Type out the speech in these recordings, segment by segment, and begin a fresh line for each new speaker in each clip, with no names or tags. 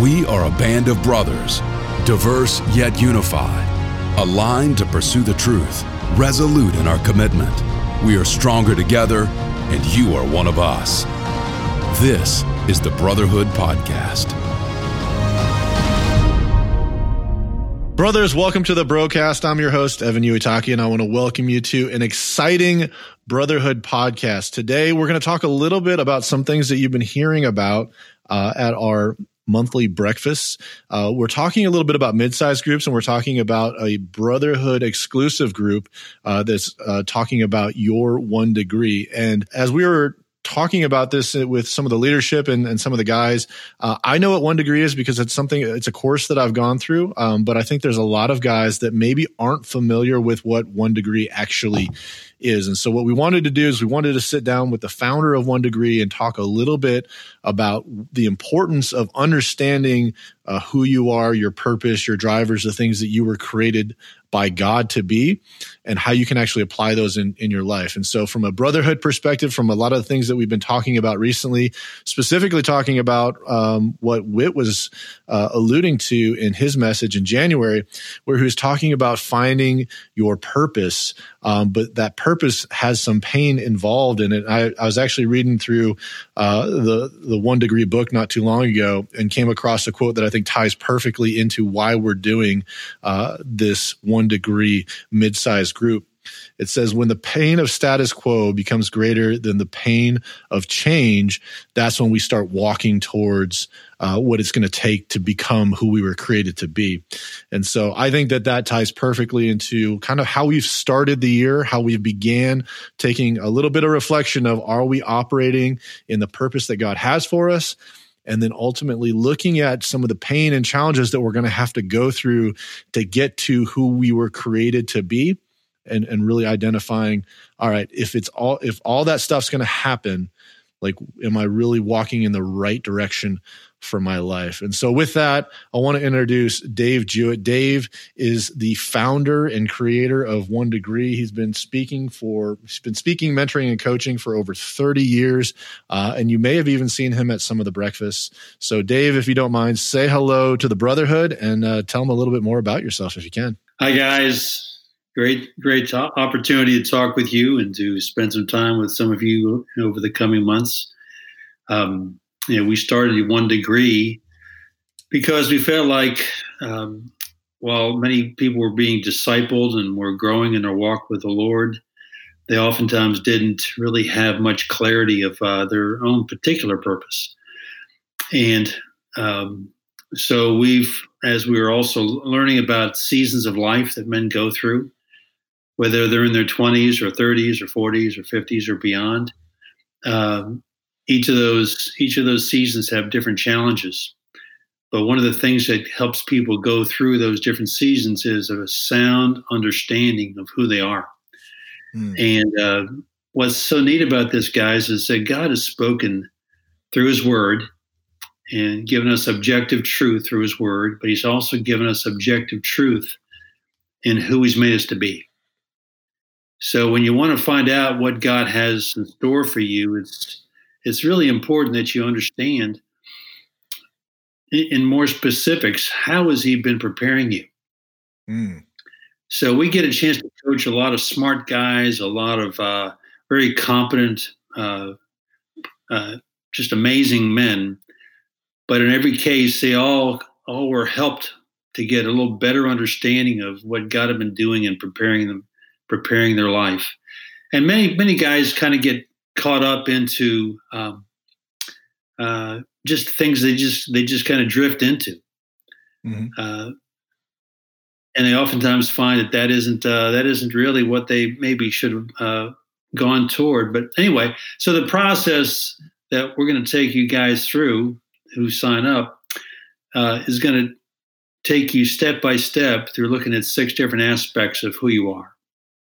We are a band of brothers, diverse yet unified, aligned to pursue the truth, resolute in our commitment. We are stronger together, and you are one of us. This is the Brotherhood Podcast.
Brothers, welcome to the Brocast. I'm your host, Evan Uitaki, and I want to welcome you to an exciting Brotherhood podcast. Today, we're going to talk a little bit about some things that you've been hearing about uh, at our monthly breakfasts. Uh, we're talking a little bit about mid-sized groups, and we're talking about a Brotherhood exclusive group uh, that's uh, talking about your one degree. And as we were talking about this with some of the leadership and, and some of the guys. Uh, I know what one degree is because it's something, it's a course that I've gone through. Um, but I think there's a lot of guys that maybe aren't familiar with what one degree actually is. And so what we wanted to do is we wanted to sit down with the founder of One Degree and talk a little bit about the importance of understanding uh, who you are, your purpose, your drivers, the things that you were created by God to be, and how you can actually apply those in, in your life. And so, from a brotherhood perspective, from a lot of the things that we've been talking about recently, specifically talking about um, what Whit was uh, alluding to in his message in January, where he was talking about finding your purpose, um, but that purpose has some pain involved in it. I, I was actually reading through uh, the the One Degree book not too long ago and came across a quote that I think ties perfectly into why we're doing uh, this One Degree mid-sized group. It says, when the pain of status quo becomes greater than the pain of change, that's when we start walking towards uh, what it's going to take to become who we were created to be. And so I think that that ties perfectly into kind of how we've started the year, how we began taking a little bit of reflection of are we operating in the purpose that God has for us? and then ultimately looking at some of the pain and challenges that we're going to have to go through to get to who we were created to be and and really identifying all right if it's all if all that stuff's going to happen like am i really walking in the right direction for my life? And so with that i want to introduce dave jewett. Dave is the founder and creator of one degree. He's been speaking for he's been speaking mentoring and coaching for over 30 years uh, and you may have even seen him at some of the breakfasts. So dave if you don't mind say hello to the brotherhood and uh, tell them a little bit more about yourself if you can.
Hi guys great, great opportunity to talk with you and to spend some time with some of you over the coming months. Um, you know, we started one degree because we felt like um, while many people were being discipled and were growing in their walk with the Lord, they oftentimes didn't really have much clarity of uh, their own particular purpose. And um, so we've, as we were also learning about seasons of life that men go through, whether they're in their 20s or 30s or 40s or 50s or beyond. Um, each of those each of those seasons have different challenges. But one of the things that helps people go through those different seasons is a sound understanding of who they are. Mm. And uh, what's so neat about this, guys, is that God has spoken through His Word and given us objective truth through His Word, but He's also given us objective truth in who He's made us to be. So when you want to find out what God has in store for you, it's it's really important that you understand in more specifics how has He been preparing you. Mm. So we get a chance to coach a lot of smart guys, a lot of uh, very competent, uh, uh, just amazing men. But in every case, they all all were helped to get a little better understanding of what God had been doing and preparing them preparing their life. And many many guys kind of get caught up into um, uh, just things they just they just kind of drift into, mm-hmm. uh, and they oftentimes find that that isn't uh, that isn't really what they maybe should have uh, gone toward. But anyway, so the process that we're going to take you guys through who sign up uh, is going to take you step by step through looking at six different aspects of who you are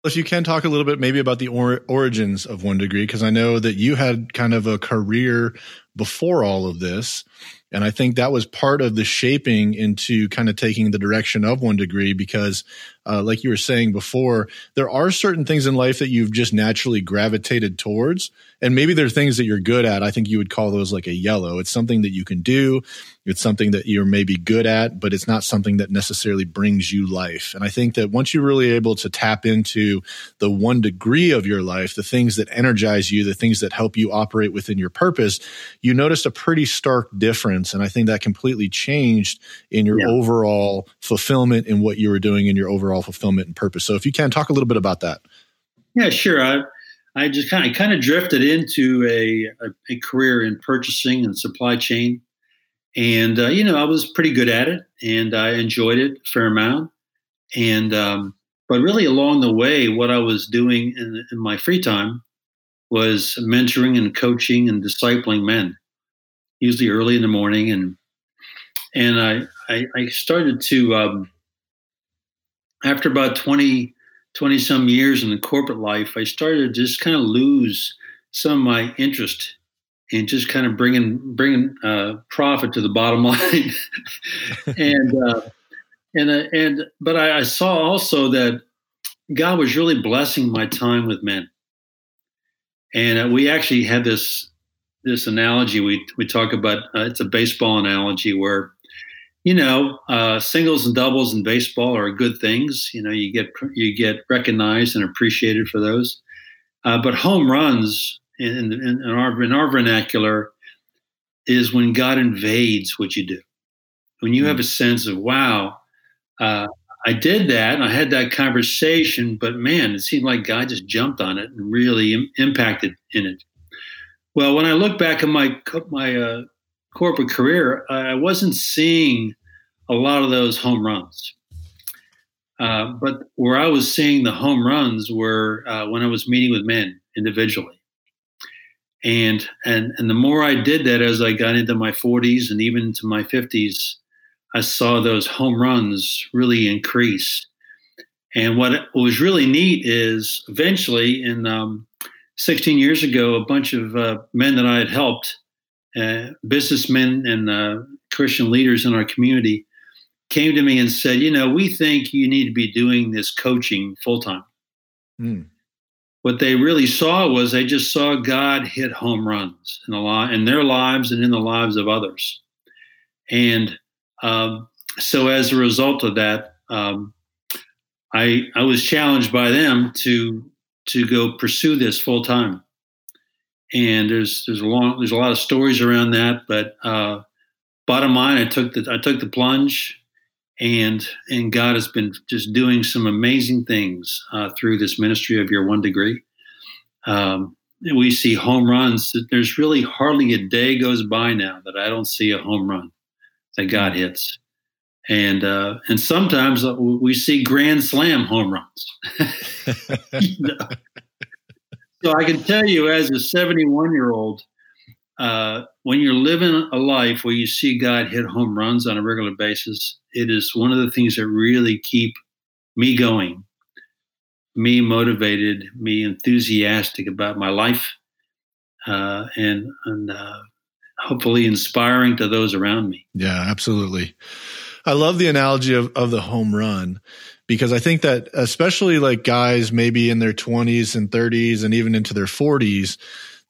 if you can talk a little bit maybe about the or- origins of one degree because i know that you had kind of a career before all of this. And I think that was part of the shaping into kind of taking the direction of one degree because, uh, like you were saying before, there are certain things in life that you've just naturally gravitated towards. And maybe there are things that you're good at. I think you would call those like a yellow. It's something that you can do. It's something that you're maybe good at, but it's not something that necessarily brings you life. And I think that once you're really able to tap into the one degree of your life, the things that energize you, the things that help you operate within your purpose, you noticed a pretty stark difference. And I think that completely changed in your yeah. overall fulfillment in what you were doing in your overall fulfillment and purpose. So if you can talk a little bit about that.
Yeah, sure. I, I just kind of kind of drifted into a, a, a career in purchasing and supply chain and uh, you know I was pretty good at it, and I enjoyed it a fair amount. And um, but really along the way, what I was doing in, in, my free time was mentoring and coaching and discipling men, usually early in the morning, and and I I, I started to um, after about 20, 20 some years in the corporate life, I started to just kind of lose some of my interest in just kind of bringing bringing uh, profit to the bottom line. and uh, and uh, and but I, I, saw also that God was really blessing my time with men. And uh, we actually had this this analogy we we talk about. Uh, it's a baseball analogy where. You know, uh, singles and doubles in baseball are good things. You know, you get you get recognized and appreciated for those. but home runs in, in, in, our, in our vernacular is when God invades what you do. When you have a sense of, wow, uh, I did that and I had that conversation, but man, it seemed like God just jumped on it and really Im- impacted in it. Well, when I look back at my my uh, corporate career, I wasn't seeing a lot of those home runs. Uh, but where I was seeing the home runs were uh, when I was meeting with men individually and and and the more I did that as I got into my 40s and even into my 50s, I saw those home runs really increase. And what was really neat is eventually, in um, 16 years ago, a bunch of uh, men that I had helped, uh, businessmen and uh, Christian leaders in our community, came to me and said, "You know, we think you need to be doing this coaching full time." Mm what they really saw was they just saw God hit home runs in, the in their lives and in the lives of others. And um, so as a result of that, um, I, I was challenged by them to to go pursue this full time. And there's there's a long there's a lot of stories around that, but uh, bottom line, I took the I took the plunge and and God has been just doing some amazing things uh, through this ministry of your one degree. Um, we see home runs. There's really hardly a day goes by now that I don't see a home run that God hits, and uh, and sometimes uh, we see grand slam home runs. you know? So I can tell you, as a 71 year old, uh, when you're living a life where you see God hit home runs on a regular basis, it is one of the things that really keep me going, me motivated, me enthusiastic about my life, uh, and and uh, hopefully inspiring to those around me.
Yeah, absolutely. I love the analogy of, of the home run because I think that especially like guys maybe in their 20s and 30s and even into their 40s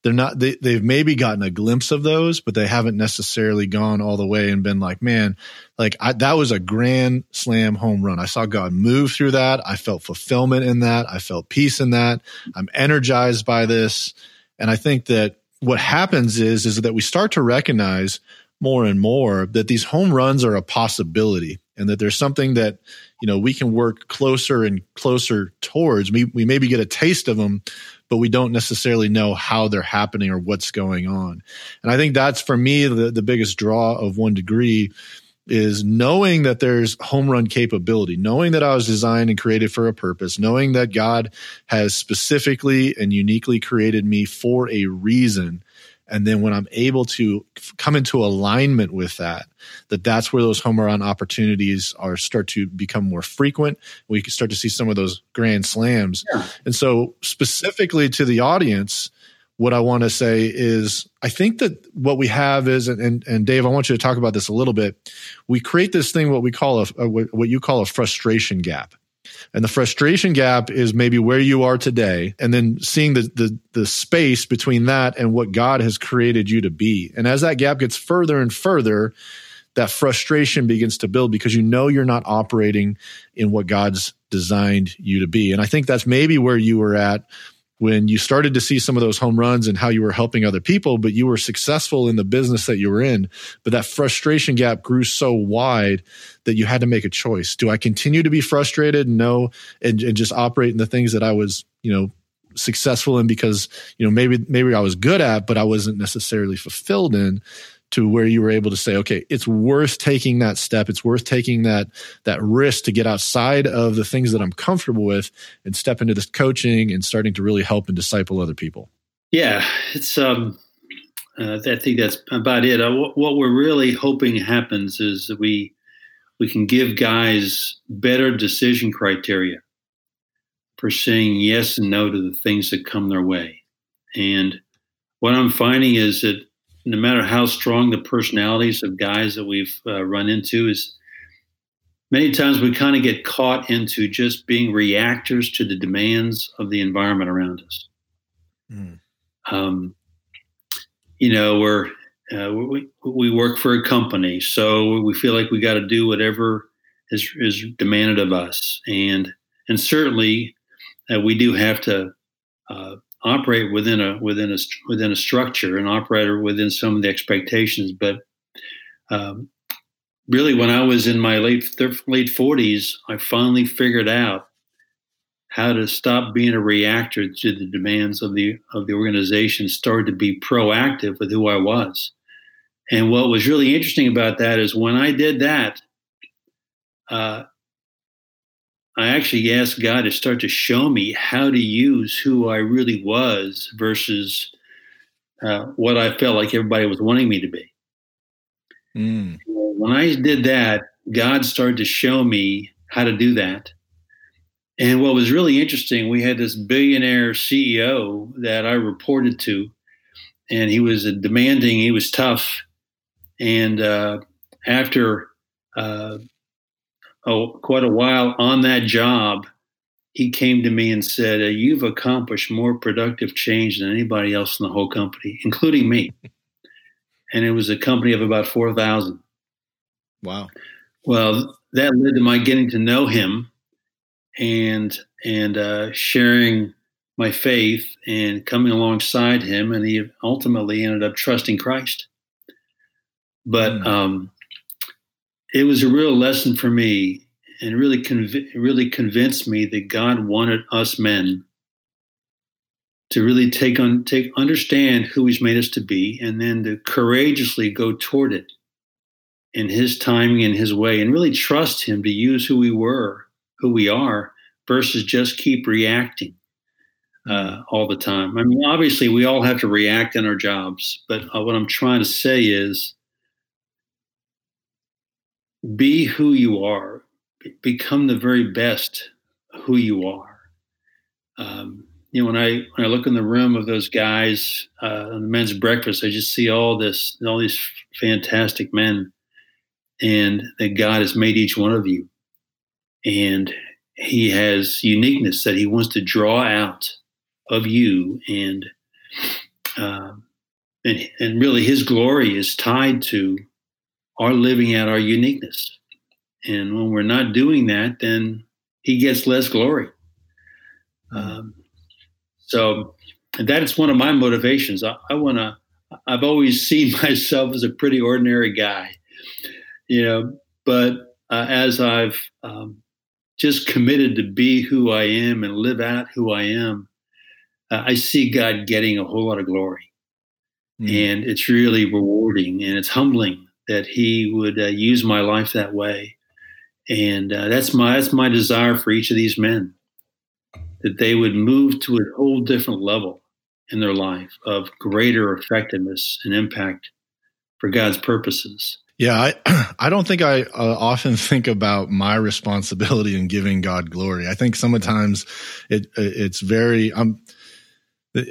they're not they, they've maybe gotten a glimpse of those but they haven't necessarily gone all the way and been like man like I, that was a grand slam home run. I saw god move through that. I felt fulfillment in that. I felt peace in that. I'm energized by this. And i think that what happens is is that we start to recognize more and more that these home runs are a possibility and that there's something that you know we can work closer and closer towards. We, we maybe get a taste of them but we don't necessarily know how they're happening or what's going on. And i think that's for me the, the biggest draw of one degree is knowing that there's home run capability, knowing that I was designed and created for a purpose, knowing that God has specifically and uniquely created me for a reason, and then when i'm able to come into alignment with that that that's where those home run opportunities are start to become more frequent. We can start to see some of those grand slams. Yeah. and so specifically to the audience what I want to say is I think that what we have is, and, and Dave, I want you to talk about this a little bit. We create this thing, what we call a, a what you call a frustration gap. And the frustration gap is maybe where you are today and then seeing the, the, the space between that and what God has created you to be. And as that gap gets further and further, that frustration begins to build because you know you're not operating in what God's designed you to be. And I think that's maybe where you were at when you started to see some of those home runs and how you were helping other people, but you were successful in the business that you were in. But that frustration gap grew so wide that you had to make a choice. Do I continue to be frustrated? No, and, and just operate in the things that I was, you know, successful in because, you know, maybe, maybe I was good at, but I wasn't necessarily fulfilled in to where you were able to say, okay, it's worth taking that step. It's worth taking that that risk to get outside of the things that I'm comfortable with and step into this coaching and starting to really help and disciple other people.
Yeah, it's um, uh, I think that's about it. Uh, what, what we're really hoping happens is that we we can give guys better decision criteria for saying yes and no to the things that come their way. And what I'm finding is that no matter how strong the personalities of guys that we've uh, run into is many times we kind of get caught into just being reactors to the demands of the environment around us mm. um, you know we're uh, we, we work for a company so we feel like we got to do whatever is, is demanded of us and and certainly uh, we do have to uh, operate within a within a within a structure and operate within some of the expectations. But um, really, when I was in my late late forties, I finally figured out how to stop being a reactor to the demands of the of the organization. Started to be proactive with who I was. And what was really interesting about that is when I did that, uh, I actually asked God to start to show me how to use who I really was versus uh, what I felt like everybody was wanting me to be. Mm. When I did that, God started to show me how to do that. And what was really interesting, we had this billionaire CEO that I reported to, and he was demanding, he was tough. And uh, after uh, oh, quite a while on that job, he came to me and said, uh, You've accomplished more productive change than anybody else in the whole company, including me. and it was a company of about 4,000.
Wow.
Well, that led to my getting to know him and and uh, sharing my faith and coming alongside him, and he ultimately ended up trusting Christ. But mm. um, it was a real lesson for me and really conv- really convinced me that God wanted us men to really take on take understand who he's made us to be and then to courageously go toward it in his timing and his way and really trust him to use who we were who we are versus just keep reacting uh, all the time. I mean obviously we all have to react in our jobs but uh, what i'm trying to say is be who you are, become the very best who you are. Um, you know, when I when I look in the room of those guys uh, on the men's breakfast, I just see all this, all these fantastic men, and that God has made each one of you, and He has uniqueness that He wants to draw out of you, and uh, and and really His glory is tied to are living out our uniqueness. And when we're not doing that, then he gets less glory. Um, so that is one of my motivations. I, I want to, I've always seen myself as a pretty ordinary guy, you know, but uh, as I've um, just committed to be who I am and live out who I am, uh, I see God getting a whole lot of glory. Mm. And it's really rewarding and it's humbling that he would uh, use my life that way. And uh, that's my that's my desire for each of these men that they would move to a whole different level in their life of greater effectiveness and impact for God's purposes.
Yeah, I I don't think I uh, often think about my responsibility in giving God glory. I think sometimes it it's very I'm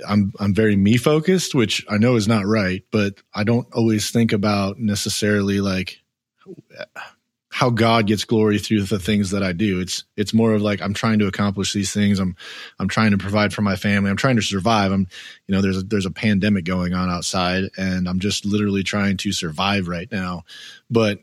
I'm I'm very me focused, which I know is not right, but I don't always think about necessarily like how God gets glory through the things that I do. It's it's more of like I'm trying to accomplish these things. I'm I'm trying to provide for my family. I'm trying to survive. I'm you know there's a, there's a pandemic going on outside, and I'm just literally trying to survive right now. But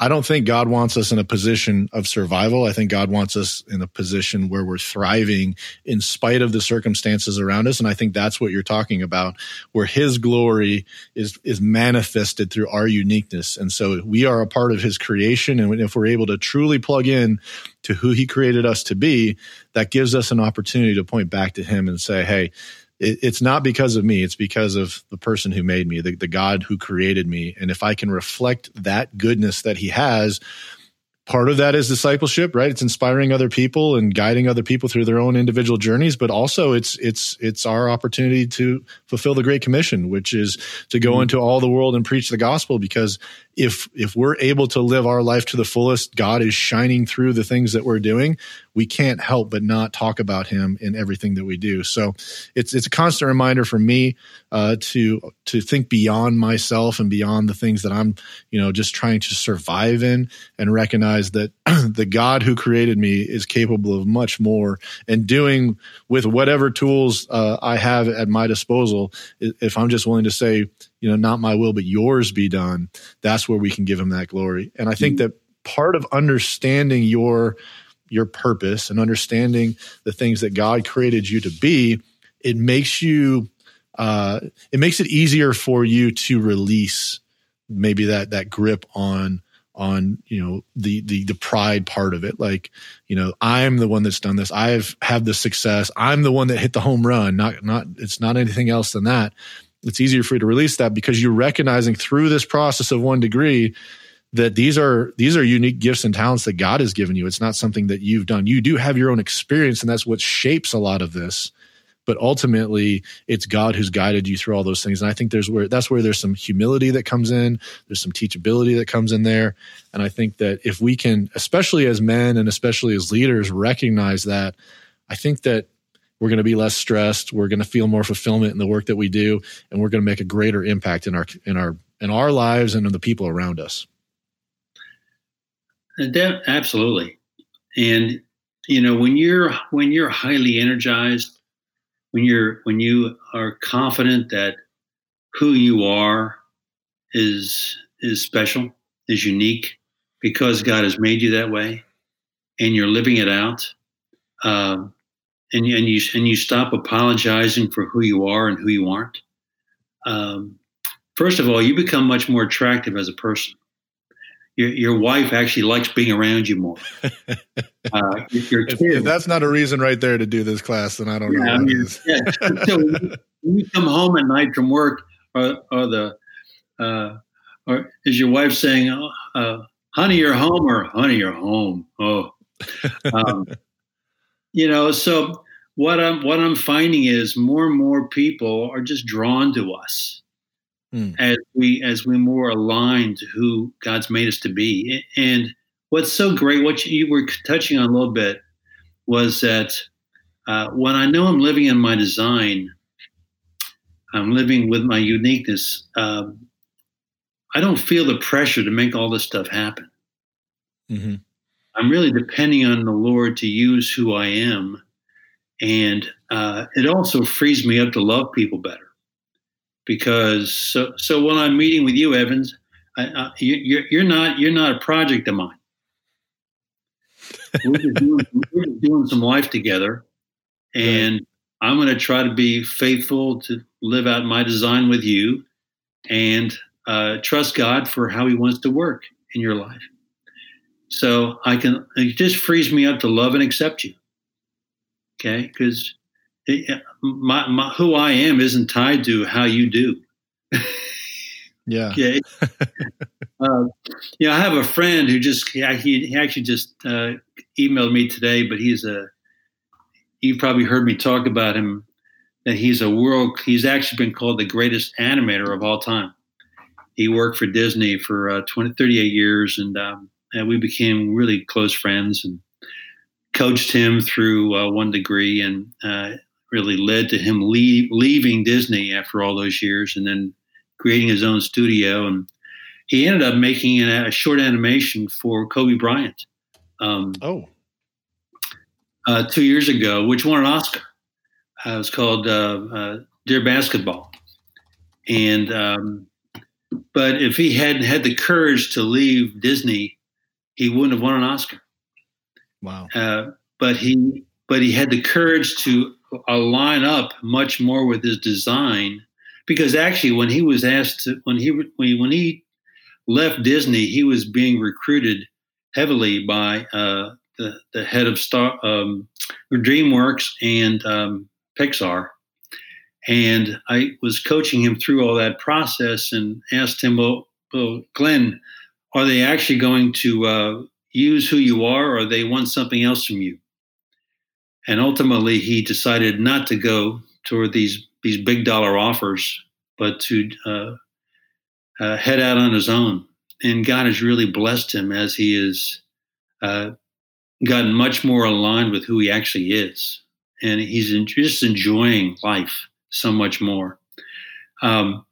I don't think God wants us in a position of survival. I think God wants us in a position where we're thriving in spite of the circumstances around us. And I think that's what you're talking about, where his glory is, is manifested through our uniqueness. And so we are a part of his creation. And if we're able to truly plug in to who he created us to be, that gives us an opportunity to point back to him and say, Hey, it, it's not because of me. It's because of the person who made me, the, the God who created me. And if I can reflect that goodness that he has, part of that is discipleship right it's inspiring other people and guiding other people through their own individual journeys but also it's it's it's our opportunity to fulfill the great commission which is to go mm-hmm. into all the world and preach the gospel because if if we're able to live our life to the fullest god is shining through the things that we're doing we can't help but not talk about him in everything that we do so it's it's a constant reminder for me uh, to to think beyond myself and beyond the things that i'm you know just trying to survive in and recognize that the god who created me is capable of much more and doing with whatever tools uh, i have at my disposal if i'm just willing to say you know, not my will, but yours be done. That's where we can give him that glory. And I think mm-hmm. that part of understanding your your purpose and understanding the things that God created you to be, it makes you uh, it makes it easier for you to release maybe that that grip on on you know the the the pride part of it. Like you know i'm the one that's done this. I've had the success. I'm the one that hit the home run. Not not it's not anything else than that. It's easier for you to release that because you're recognizing through this process of one degree that these are these are unique gifts and talents that God has given you. It's not something that you've done. You do have your own experience, and that's what shapes a lot of this. But ultimately, it's God who's guided you through all those things. And I think there's where that's where there's some humility that comes in. There's some teachability that comes in there. And I think that if we can, especially as men and especially as leaders, recognize that, I think that we're going to be less stressed we're going to feel more fulfillment in the work that we do and we're going to make a greater impact in our in our in our lives and in the people around us
absolutely and you know when you're when you're highly energized when you're when you are confident that who you are is is special is unique because god has made you that way and you're living it out um, and and you and you stop apologizing for who you are and who you aren't. Um, first of all, you become much more attractive as a person. Your, your wife actually likes being around you more.
Uh, your if, if, that's not a reason right there to do this class, then I don't yeah, know. Yeah.
so when you come home at night from work, or, or the uh, or is your wife saying, oh, uh, "Honey, you're home," or "Honey, you're home"? Oh, um, you know. So what I'm what I'm finding is more and more people are just drawn to us mm. as we as we more aligned to who God's made us to be. And what's so great, what you were touching on a little bit, was that uh, when I know I'm living in my design, I'm living with my uniqueness. Um, I don't feel the pressure to make all this stuff happen. Mm-hmm. I'm really depending on the Lord to use who I am and uh, it also frees me up to love people better because so so when I'm meeting with you, Evans, I, I, you, are you're not you're not a project of mine. we're, just doing, we're just doing some life together, and right. I'm going to try to be faithful to live out my design with you, and uh, trust God for how He wants to work in your life. So I can it just frees me up to love and accept you okay? Because my, my, who I am isn't tied to how you do.
yeah.
Okay. uh, you know, I have a friend who just he, he actually just uh, emailed me today, but he's a you probably heard me talk about him that he's a world he's actually been called the greatest animator of all time. He worked for Disney for uh, 20, 38 years, and, um, and we became really close friends. And coached him through uh, one degree and uh, really led to him leave, leaving Disney after all those years and then creating his own studio. And he ended up making a, a short animation for Kobe Bryant.
Um, oh.
Uh, two years ago, which won an Oscar. Uh, it was called uh, uh Dear Basketball. And, um, but if he hadn't had the courage to leave Disney, he wouldn't have won an Oscar.
Wow.
Uh, but he, but he had the courage to align up much more with his design. Because actually when he was asked to, when he when he left Disney he was being recruited heavily by uh, the the head of Star um, DreamWorks and um, Pixar. And I was coaching him through all that process and asked him well, well Glenn are they actually going to uh, use who you are or they want something else from you and ultimately he decided not to go toward these these big dollar offers, but to uh, uh, head out on his own. And God has really blessed him as he has uh, gotten much more aligned with who he actually is, and he's in, just enjoying life so much more. Um,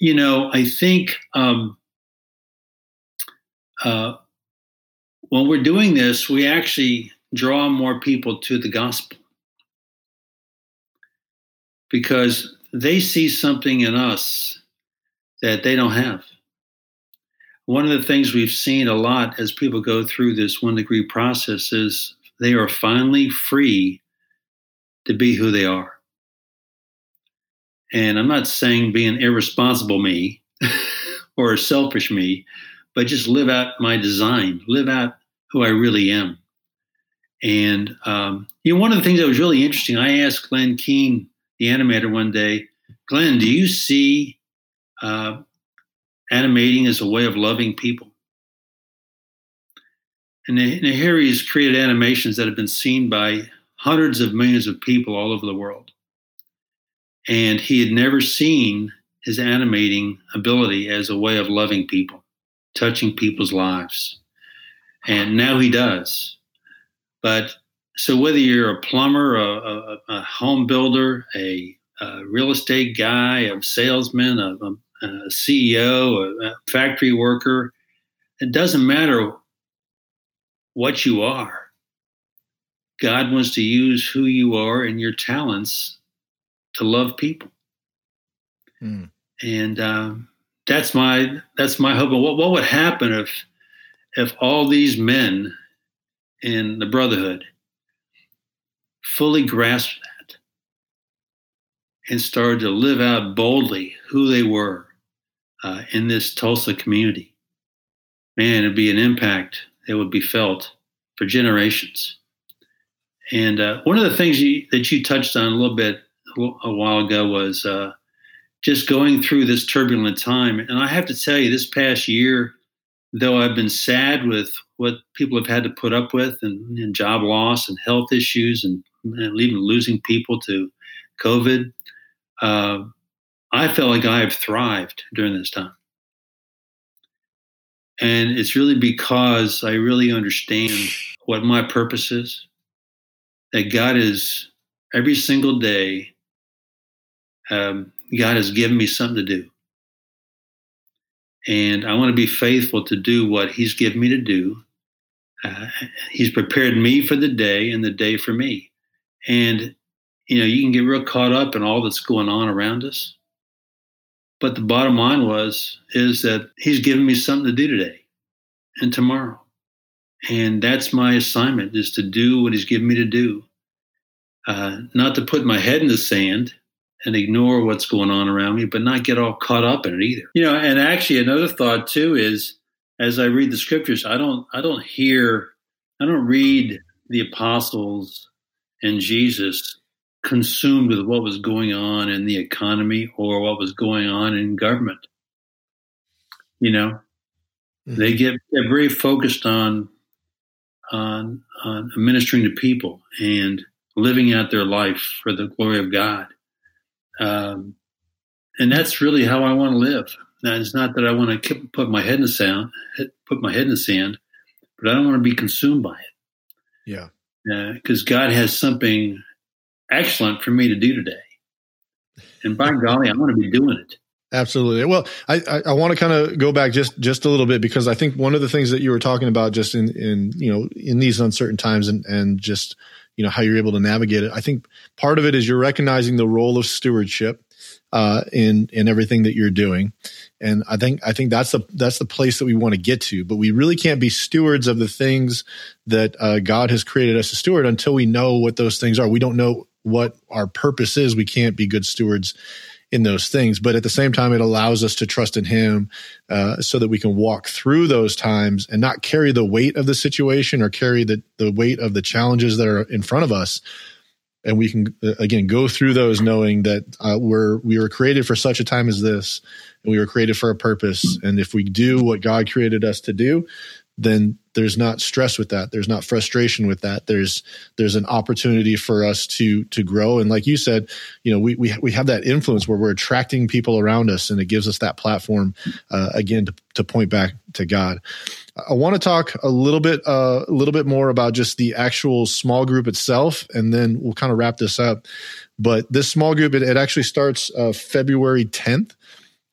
you know, I think um, uh, when we're doing this, we actually draw more people to the gospel because they see something in us that they don't have. One of the things we've seen a lot as people go through this one degree process is they are finally free to be who they are. And I'm not saying be an irresponsible me or a selfish me, but just live out my design, live out who I really am. And um, you know, one of the things that was really interesting, I asked Glenn Keane, the animator, one day, Glenn, do you see uh, animating as a way of loving people? And, and here he's created animations that have been seen by hundreds of millions of people all over the world. And he had never seen his animating ability as a way of loving people, touching people's lives. And now he does. But so whether you're a plumber, a, a, a home builder, a, a, real estate guy, a salesman, a, a CEO, a factory worker, it doesn't matter what you are. God wants to use who you are and your talents to love people. Mm. And um, that's my that's my hope. what, what would happen if if all these men in the Brotherhood fully grasped that and started to live out boldly who they were uh, in this Tulsa community, man, it'd be an impact that would be felt for generations. And uh, one of the things you, that you touched on a little bit a while ago was uh, just going through this turbulent time. And I have to tell you, this past year, though I've been sad with what people have had to put up with and, and job loss and health issues and, and even losing people to COVID, uh, I felt like I have thrived during this time. And it's really because I really understand what my purpose is. That God is every single day, um, God has given me something to do. And I want to be faithful to do what He's given me to do. Uh, he's prepared me for the day and the day for me. And, you know, you can get real caught up in all that's going on around us. But the bottom line was, is that He's given me something to do today and tomorrow. And that's my assignment is to do what He's given me to do. Uh, not to put my head in the sand, and ignore what's going on around me, but not get all caught up in it either. You know, and actually another thought too is as I read the scriptures, I don't I don't hear I don't read the apostles and Jesus consumed with what was going on in the economy or what was going on in government. You know, mm-hmm. they get they're very focused on on on ministering to people and living out their life for the glory of God. Um, and that's really how I want to live. Now, it's not that I want to put my head in the sand, put my head in the sand, but I don't want to be consumed by it.
Yeah.
Because uh, God has something excellent for me to do today. And by golly, I'm going to be doing it.
Absolutely. Well, I, I, I want to kind of go back just, just a little bit because I think one of the things that you were talking about just in, in, you know, in these uncertain times and, and just, you know, how you're able to navigate it. I think part of it is you're recognizing the role of stewardship, uh, in, in everything that you're doing. And I think, I think that's the, that's the place that we want to get to, but we really can't be stewards of the things that, uh, God has created us to steward until we know what those things are. We don't know what our purpose is. We can't be good stewards in those things. But at the same time, it allows us to trust in Him uh, so that we can walk through those times and not carry the weight of the situation or carry the, the weight of the challenges that are in front of us. And we can uh, again go through those knowing that uh, we're we were created for such a time as this, and we were created for a purpose. And if we do what God created us to do, then there's not stress with that. There's not frustration with that. There's there's an opportunity for us to to grow. And like you said you know we we, we have that influence where we're attracting people around us and it gives us that platform uh, again to, to point back to god. I want to talk a little bit uh, a little bit more about just the actual small group itself and then we'll kind of wrap this up. But this small group it, it actually starts uh, february 10th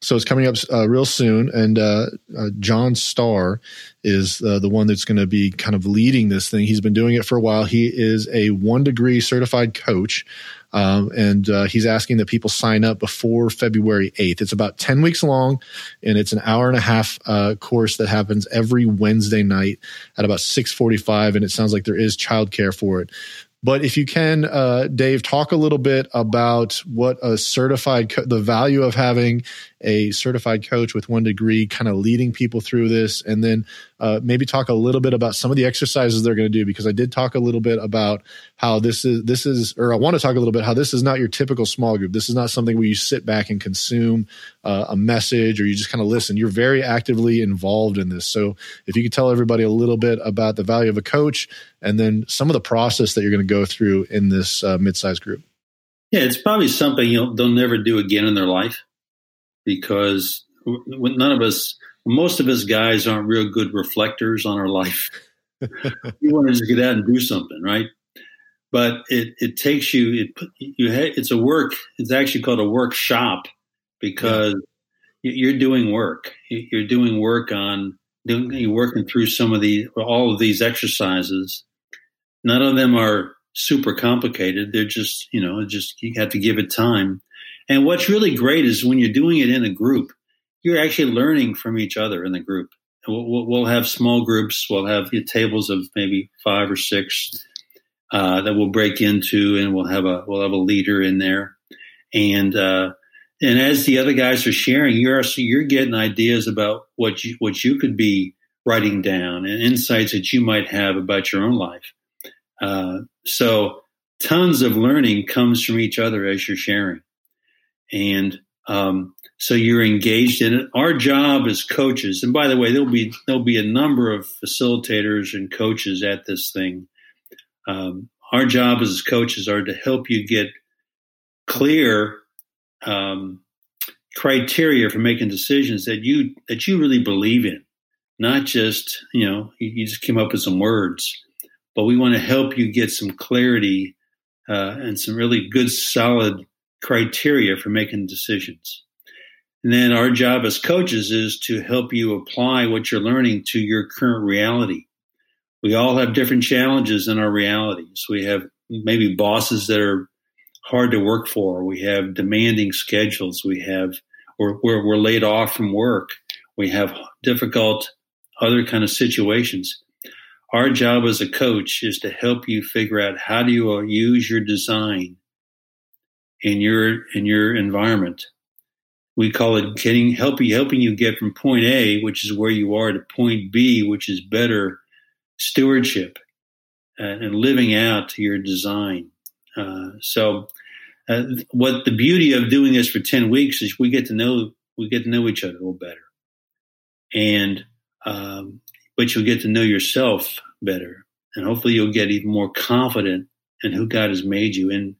so it's coming up uh, real soon, and uh, uh, John Starr is uh, the one that's going to be kind of leading this thing. He's been doing it for a while. He is a one degree certified coach, um, and uh, he's asking that people sign up before February eighth. It's about ten weeks long, and it's an hour and a half uh, course that happens every Wednesday night at about six forty five. And it sounds like there is childcare for it. But if you can, uh, Dave, talk a little bit about what a certified, co- the value of having a certified coach with one degree kind of leading people through this and then uh, maybe talk a little bit about some of the exercises they're going to do because i did talk a little bit about how this is this is or i want to talk a little bit how this is not your typical small group. This is not something where you sit back and consume uh, a message or you just kind of listen. You're very actively involved in this. So if you could tell everybody a little bit about the value of a coach and then some of the process that you're going to go through in this uh, mid-sized group.
Yeah it's probably something you'll, they'll never do again in their life because none of us, most of us guys aren't real good reflectors on our life. you want to just get out and do something, right? But it, it takes you, it, you ha- it's a work, it's actually called a workshop because yeah. you're doing work. You're doing work on, doing, you're working through some of the, all of these exercises. None of them are super complicated. They're just, you know, just, you have to give it time and what's really great is when you're doing it in a group, you're actually learning from each other in the group. We'll, we'll have small groups. We'll have tables of maybe five or six uh, that we'll break into, and we'll have a we'll have a leader in there. And uh, and as the other guys are sharing, you're you're getting ideas about what you what you could be writing down and insights that you might have about your own life. Uh, so tons of learning comes from each other as you're sharing and um, so you're engaged in it. Our job as coaches, and by the way, there'll be there'll be a number of facilitators and coaches at this thing. Um, our job as coaches are to help you get clear um, criteria for making decisions that you that you really believe in, not just you know you, you just came up with some words, but we want to help you get some clarity uh, and some really good solid criteria for making decisions. And then our job as coaches is to help you apply what you're learning to your current reality. We all have different challenges in our realities. We have maybe bosses that are hard to work for. We have demanding schedules. We have, or we're, we're laid off from work. We have difficult other kind of situations. Our job as a coach is to help you figure out how do you use your design in your in your environment. We call it getting helping helping you get from point A, which is where you are, to point B, which is better stewardship and, and living out your design. Uh, so, uh, what the beauty of doing this for ten weeks is we get to know we get to know each other a little better, and um, but you'll get to know yourself better, and hopefully you'll get even more confident in who God has made you. And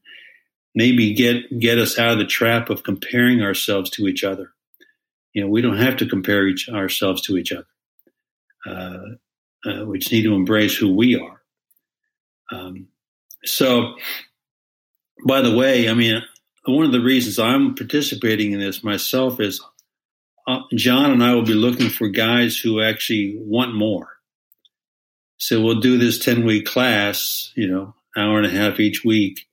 maybe get get us out of the trap of comparing ourselves to each other. You know, we don't have to compare each, ourselves to each other. Uh, uh, we just need to embrace who we are. Um, so, by the way, I mean, one of the reasons I'm participating in this myself is uh, John and I will be looking for guys who actually want more. So we'll do this 10 week class, you know, hour and a half each week,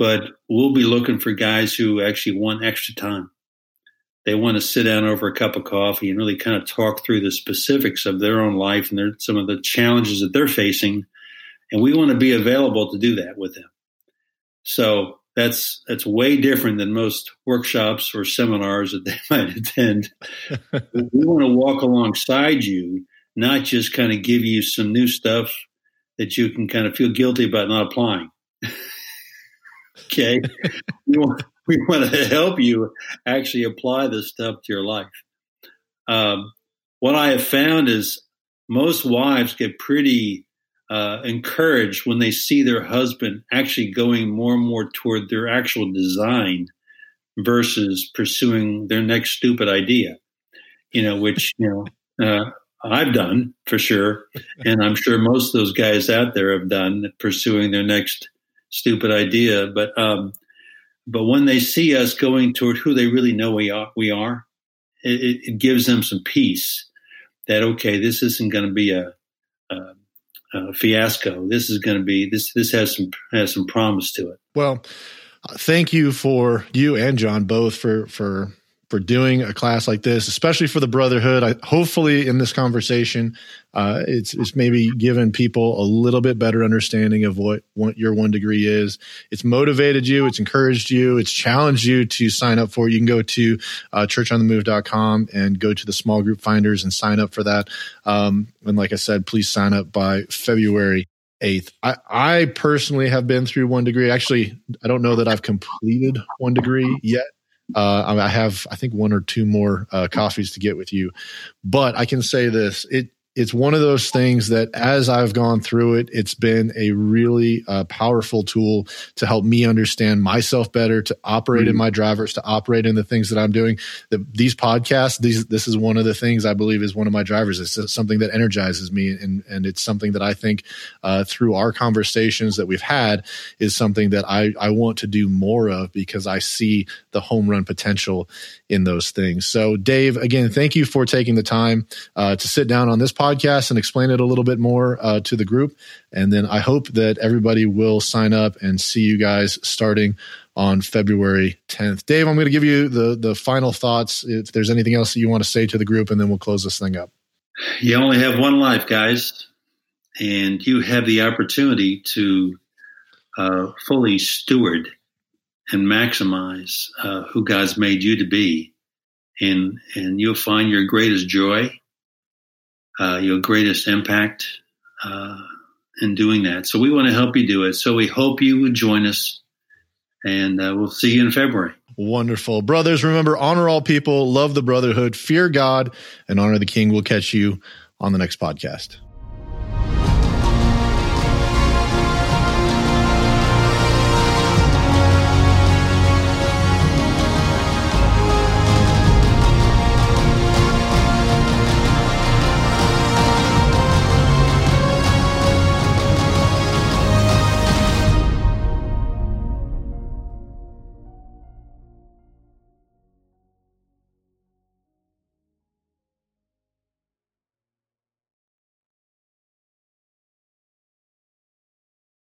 but we'll be looking for guys who actually want extra time. They want to sit down over a cup of coffee and really kind of talk through the specifics of their own life and their, some of the challenges that they're facing. And we want to be available to do that with them. So that's that's way different than most workshops or seminars that they might attend. we want to walk alongside you, not just kind of give you some new stuff that you can kind of feel guilty about not applying. okay, we want we want to help you actually apply this stuff to your life. Um, what I have found is most wives get pretty uh, encouraged when they see their husband actually going more and more toward their actual design versus pursuing their next stupid idea. You know, which you know uh, I've done for sure, and I'm sure most of those guys out there have done pursuing their next stupid idea. But um, but when they see us going toward who they really know we are, we are, it, it gives them some peace that okay, this isn't going to be a, a uh, fiasco. This is going to be this. This has some has some promise to it.
Well, thank you for you and John both for for for doing a class like this, especially for the brotherhood. I, hopefully, in this conversation, uh, it's, it's maybe given people a little bit better understanding of what, what your one degree is. It's motivated you, it's encouraged you, it's challenged you to sign up for it. You can go to uh, churchonthemove.com and go to the small group finders and sign up for that. Um, and like I said, please sign up by February 8th. I, I personally have been through one degree. Actually, I don't know that I've completed one degree yet. Uh, I have, I think, one or two more uh, coffees to get with you, but I can say this: it it's one of those things that as I've gone through it, it's been a really uh, powerful tool to help me understand myself better, to operate mm-hmm. in my drivers, to operate in the things that I'm doing. The, these podcasts, these, this is one of the things I believe is one of my drivers. It's something that energizes me. And, and it's something that I think uh, through our conversations that we've had is something that I, I want to do more of because I see the home run potential in those things. So Dave, again, thank you for taking the time uh, to sit down on this podcast and explain it a little bit more uh, to the group. And then I hope that everybody will sign up and see you guys starting on February 10th. Dave, I'm going to give you the the final thoughts. If there's anything else that you want to say to the group, and then we'll close this thing up.
You only have one life, guys, and you have the opportunity to uh, fully steward and maximize uh, who God's made you to be, and and you'll find your greatest joy uh, your greatest impact uh, in doing that. So we want to help you do it. So we hope you would join us, and uh, we'll see you in February.
Wonderful. Brothers, remember, honor all people, love the brotherhood, fear God, and honor the king. We'll catch you on the next podcast.